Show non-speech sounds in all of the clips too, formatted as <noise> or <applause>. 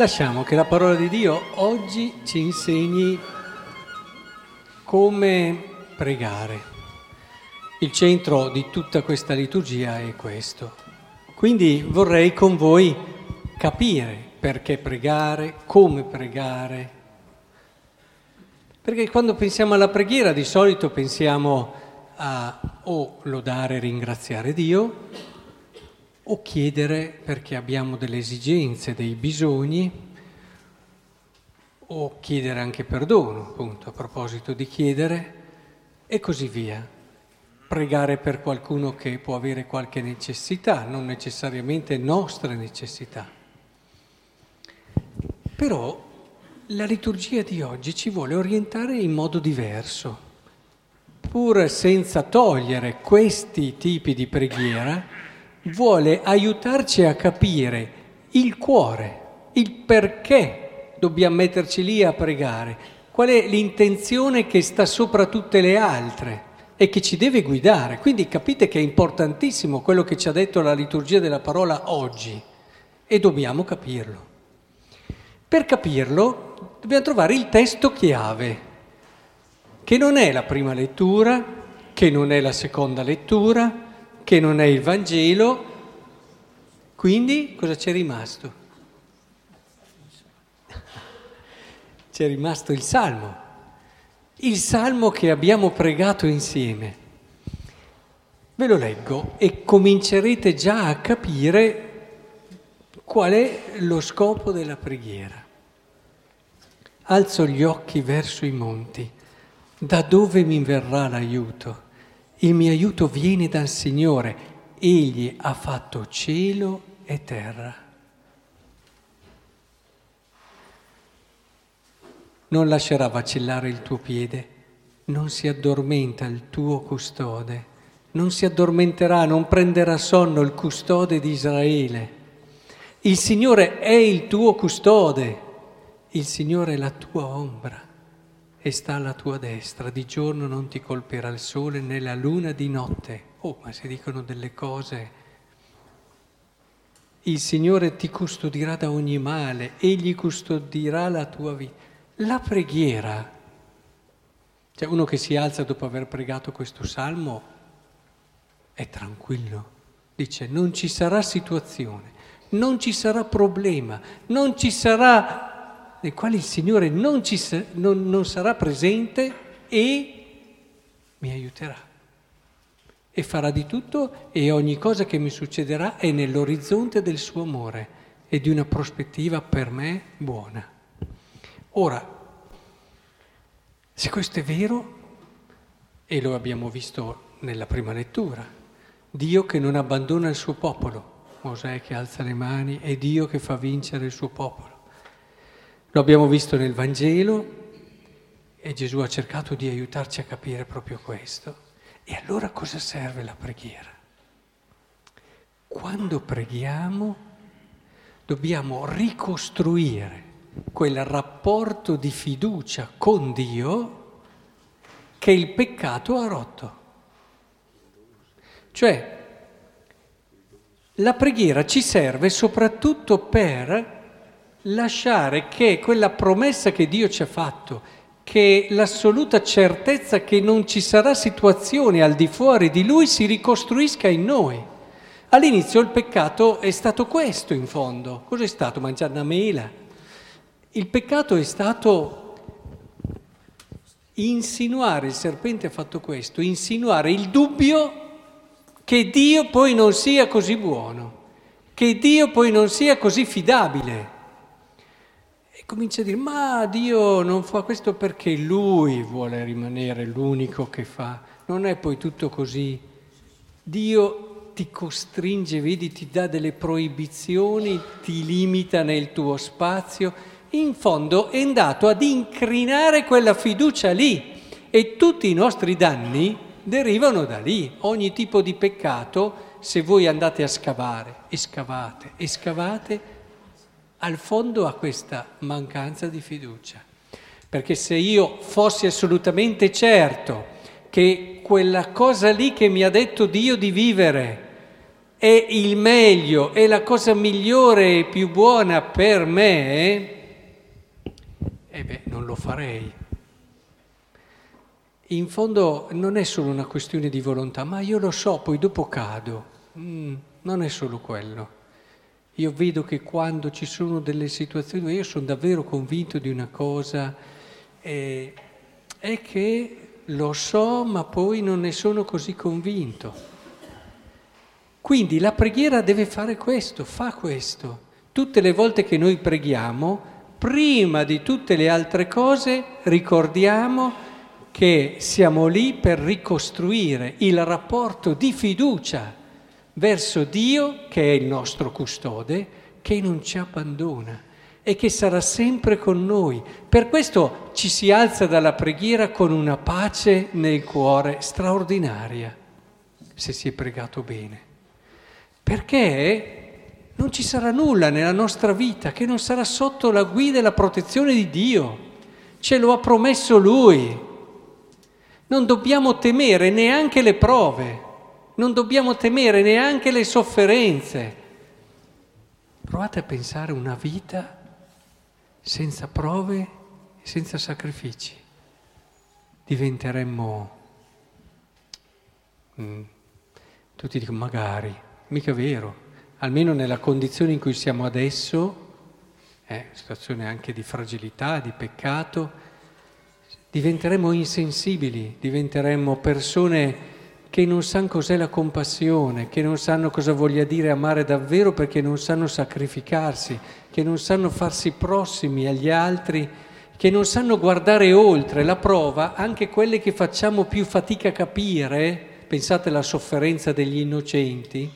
lasciamo che la parola di Dio oggi ci insegni come pregare. Il centro di tutta questa liturgia è questo. Quindi vorrei con voi capire perché pregare, come pregare. Perché quando pensiamo alla preghiera di solito pensiamo a o lodare e ringraziare Dio o chiedere perché abbiamo delle esigenze, dei bisogni, o chiedere anche perdono, appunto, a proposito di chiedere, e così via. Pregare per qualcuno che può avere qualche necessità, non necessariamente nostre necessità. Però la liturgia di oggi ci vuole orientare in modo diverso, pur senza togliere questi tipi di preghiera vuole aiutarci a capire il cuore, il perché dobbiamo metterci lì a pregare, qual è l'intenzione che sta sopra tutte le altre e che ci deve guidare. Quindi capite che è importantissimo quello che ci ha detto la liturgia della parola oggi e dobbiamo capirlo. Per capirlo dobbiamo trovare il testo chiave, che non è la prima lettura, che non è la seconda lettura, che non è il Vangelo, quindi cosa c'è rimasto? <laughs> C'è rimasto il Salmo, il Salmo che abbiamo pregato insieme. Ve lo leggo e comincerete già a capire qual è lo scopo della preghiera. Alzo gli occhi verso i monti, da dove mi verrà l'aiuto? Il mio aiuto viene dal Signore, Egli ha fatto cielo e terra. Non lascerà vacillare il tuo piede, non si addormenta il tuo custode, non si addormenterà, non prenderà sonno il custode di Israele. Il Signore è il tuo custode, il Signore è la tua ombra e sta alla tua destra, di giorno non ti colpirà il sole né la luna di notte. Oh, ma si dicono delle cose. Il Signore ti custodirà da ogni male, Egli custodirà la tua vita. La preghiera, cioè uno che si alza dopo aver pregato questo salmo è tranquillo, dice non ci sarà situazione, non ci sarà problema, non ci sarà nei quali il Signore non, ci, non, non sarà presente e mi aiuterà. E farà di tutto e ogni cosa che mi succederà è nell'orizzonte del suo amore e di una prospettiva per me buona. Ora, se questo è vero, e lo abbiamo visto nella prima lettura, Dio che non abbandona il suo popolo, Mosè che alza le mani, è Dio che fa vincere il suo popolo. Lo abbiamo visto nel Vangelo e Gesù ha cercato di aiutarci a capire proprio questo. E allora cosa serve la preghiera? Quando preghiamo dobbiamo ricostruire quel rapporto di fiducia con Dio che il peccato ha rotto. Cioè, la preghiera ci serve soprattutto per lasciare che quella promessa che Dio ci ha fatto, che l'assoluta certezza che non ci sarà situazione al di fuori di Lui si ricostruisca in noi. All'inizio il peccato è stato questo in fondo. Cos'è stato? Mangiare una mela? Il peccato è stato insinuare, il serpente ha fatto questo, insinuare il dubbio che Dio poi non sia così buono, che Dio poi non sia così fidabile comincia a dire, ma Dio non fa questo perché Lui vuole rimanere l'unico che fa. Non è poi tutto così. Dio ti costringe, vedi, ti dà delle proibizioni, ti limita nel tuo spazio. In fondo è andato ad incrinare quella fiducia lì e tutti i nostri danni derivano da lì. Ogni tipo di peccato, se voi andate a scavare e scavate e scavate, al fondo ha questa mancanza di fiducia. Perché se io fossi assolutamente certo che quella cosa lì che mi ha detto Dio di vivere è il meglio, è la cosa migliore e più buona per me, e beh, non lo farei. In fondo non è solo una questione di volontà, ma io lo so, poi dopo cado. Mm, non è solo quello. Io vedo che quando ci sono delle situazioni io sono davvero convinto di una cosa, eh, è che lo so, ma poi non ne sono così convinto. Quindi la preghiera deve fare questo, fa questo. Tutte le volte che noi preghiamo, prima di tutte le altre cose, ricordiamo che siamo lì per ricostruire il rapporto di fiducia verso Dio, che è il nostro custode, che non ci abbandona e che sarà sempre con noi. Per questo ci si alza dalla preghiera con una pace nel cuore straordinaria, se si è pregato bene. Perché non ci sarà nulla nella nostra vita che non sarà sotto la guida e la protezione di Dio. Ce lo ha promesso Lui. Non dobbiamo temere neanche le prove non dobbiamo temere neanche le sofferenze. Provate a pensare una vita senza prove senza sacrifici. Diventeremmo... Mm, tutti dicono magari, mica vero, almeno nella condizione in cui siamo adesso, eh, situazione anche di fragilità, di peccato, diventeremo insensibili, diventeremo persone che non sanno cos'è la compassione, che non sanno cosa voglia dire amare davvero perché non sanno sacrificarsi, che non sanno farsi prossimi agli altri, che non sanno guardare oltre. La prova, anche quelle che facciamo più fatica a capire, pensate alla sofferenza degli innocenti,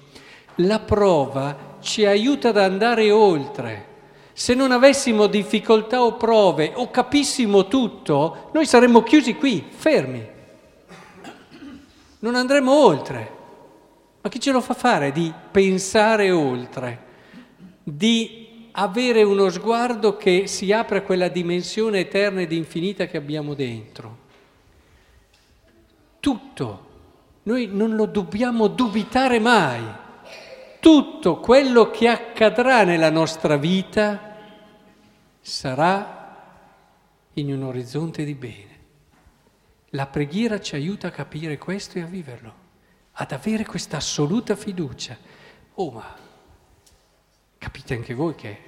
la prova ci aiuta ad andare oltre. Se non avessimo difficoltà o prove o capissimo tutto, noi saremmo chiusi qui, fermi non andremo oltre. Ma chi ce lo fa fare di pensare oltre, di avere uno sguardo che si apre a quella dimensione eterna ed infinita che abbiamo dentro? Tutto, noi non lo dobbiamo dubitare mai. Tutto quello che accadrà nella nostra vita sarà in un orizzonte di bene. La preghiera ci aiuta a capire questo e a viverlo, ad avere questa assoluta fiducia. Oh, ma capite anche voi che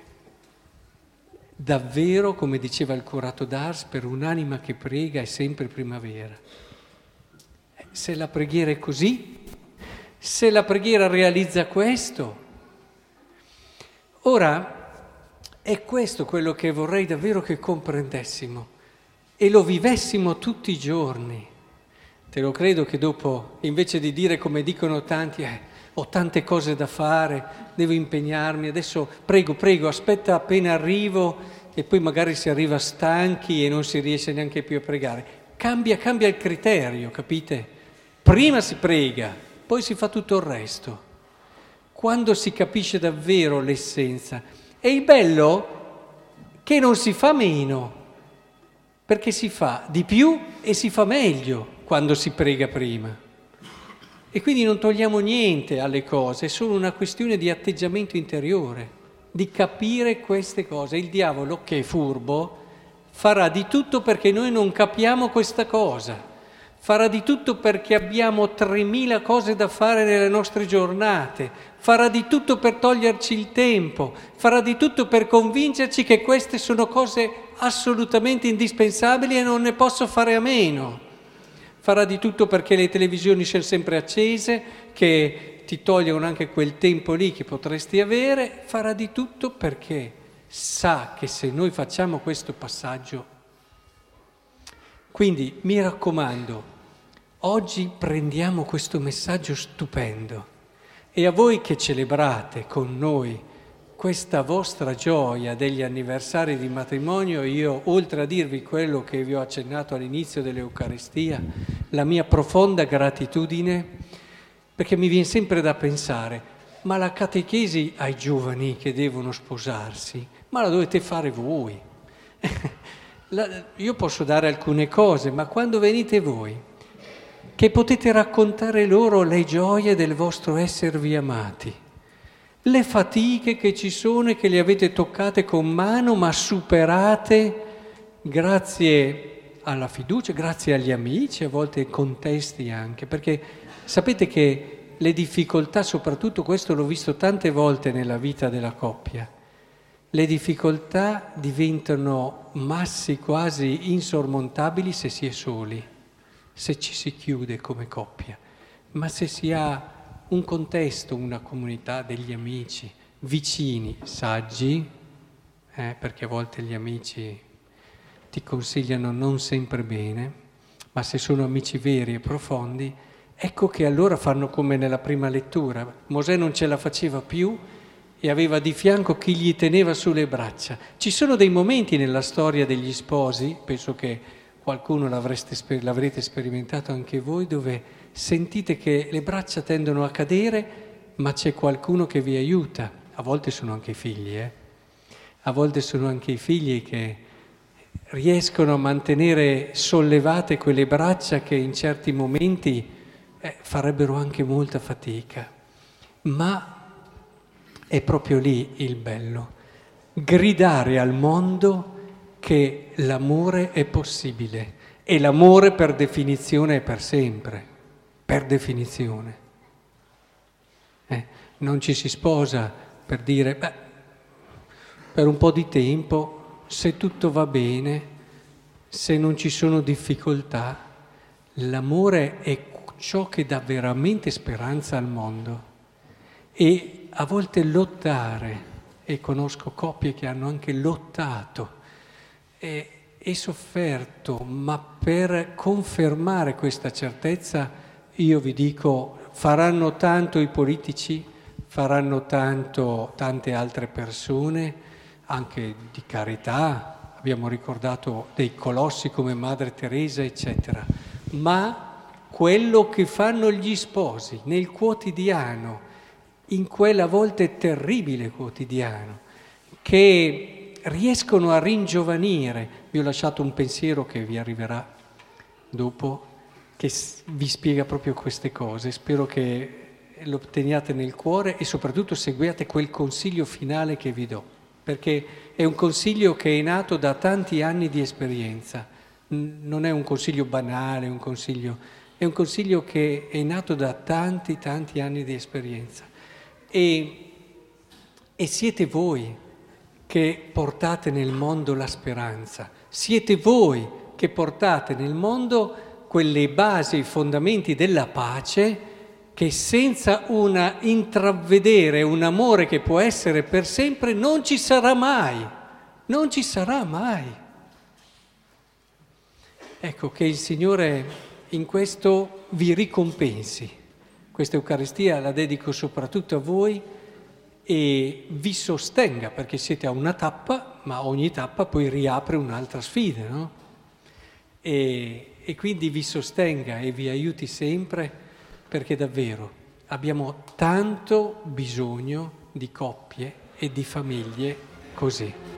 davvero, come diceva il curato d'Ars, per un'anima che prega è sempre primavera. Eh, se la preghiera è così, se la preghiera realizza questo, ora è questo quello che vorrei davvero che comprendessimo e lo vivessimo tutti i giorni. Te lo credo che dopo, invece di dire come dicono tanti, eh, ho tante cose da fare, devo impegnarmi, adesso prego, prego, aspetta appena arrivo e poi magari si arriva stanchi e non si riesce neanche più a pregare. Cambia, cambia il criterio, capite? Prima si prega, poi si fa tutto il resto. Quando si capisce davvero l'essenza. E il bello che non si fa meno, perché si fa di più e si fa meglio quando si prega prima. E quindi non togliamo niente alle cose, è solo una questione di atteggiamento interiore, di capire queste cose. Il diavolo, che è furbo, farà di tutto perché noi non capiamo questa cosa farà di tutto perché abbiamo 3.000 cose da fare nelle nostre giornate, farà di tutto per toglierci il tempo, farà di tutto per convincerci che queste sono cose assolutamente indispensabili e non ne posso fare a meno. Farà di tutto perché le televisioni siano sempre accese, che ti togliano anche quel tempo lì che potresti avere, farà di tutto perché sa che se noi facciamo questo passaggio quindi mi raccomando, Oggi prendiamo questo messaggio stupendo e a voi che celebrate con noi questa vostra gioia degli anniversari di matrimonio, io oltre a dirvi quello che vi ho accennato all'inizio dell'Eucaristia, la mia profonda gratitudine, perché mi viene sempre da pensare, ma la catechesi ai giovani che devono sposarsi, ma la dovete fare voi. <laughs> io posso dare alcune cose, ma quando venite voi, che potete raccontare loro le gioie del vostro esservi amati, le fatiche che ci sono e che le avete toccate con mano ma superate grazie alla fiducia, grazie agli amici, a volte ai contesti anche, perché sapete che le difficoltà, soprattutto questo l'ho visto tante volte nella vita della coppia, le difficoltà diventano massi quasi insormontabili se si è soli, se ci si chiude come coppia, ma se si ha un contesto, una comunità degli amici, vicini, saggi, eh, perché a volte gli amici ti consigliano non sempre bene, ma se sono amici veri e profondi, ecco che allora fanno come nella prima lettura. Mosè non ce la faceva più e aveva di fianco chi gli teneva sulle braccia. Ci sono dei momenti nella storia degli sposi, penso che qualcuno l'avrete sperimentato anche voi, dove sentite che le braccia tendono a cadere, ma c'è qualcuno che vi aiuta. A volte sono anche i figli, eh? A volte sono anche i figli che riescono a mantenere sollevate quelle braccia che in certi momenti eh, farebbero anche molta fatica. Ma è proprio lì il bello, gridare al mondo che l'amore è possibile e l'amore per definizione è per sempre, per definizione. Eh, non ci si sposa per dire, beh, per un po' di tempo se tutto va bene, se non ci sono difficoltà, l'amore è ciò che dà veramente speranza al mondo. E a volte lottare, e conosco coppie che hanno anche lottato e, e sofferto, ma per confermare questa certezza io vi dico, faranno tanto i politici, faranno tanto tante altre persone, anche di carità, abbiamo ricordato dei colossi come Madre Teresa, eccetera, ma quello che fanno gli sposi nel quotidiano, in quella volte terribile quotidiano, che riescono a ringiovanire. Vi ho lasciato un pensiero che vi arriverà dopo, che vi spiega proprio queste cose. Spero che lo teniate nel cuore e soprattutto seguiate quel consiglio finale che vi do perché è un consiglio che è nato da tanti anni di esperienza, non è un consiglio banale, un consiglio, è un consiglio che è nato da tanti, tanti anni di esperienza. E, e siete voi che portate nel mondo la speranza, siete voi che portate nel mondo quelle basi, i fondamenti della pace che senza una intravedere un amore che può essere per sempre non ci sarà mai, non ci sarà mai. Ecco che il Signore in questo vi ricompensi. Questa Eucaristia la dedico soprattutto a voi e vi sostenga perché siete a una tappa, ma ogni tappa poi riapre un'altra sfida, no? E, e quindi vi sostenga e vi aiuti sempre perché davvero abbiamo tanto bisogno di coppie e di famiglie così.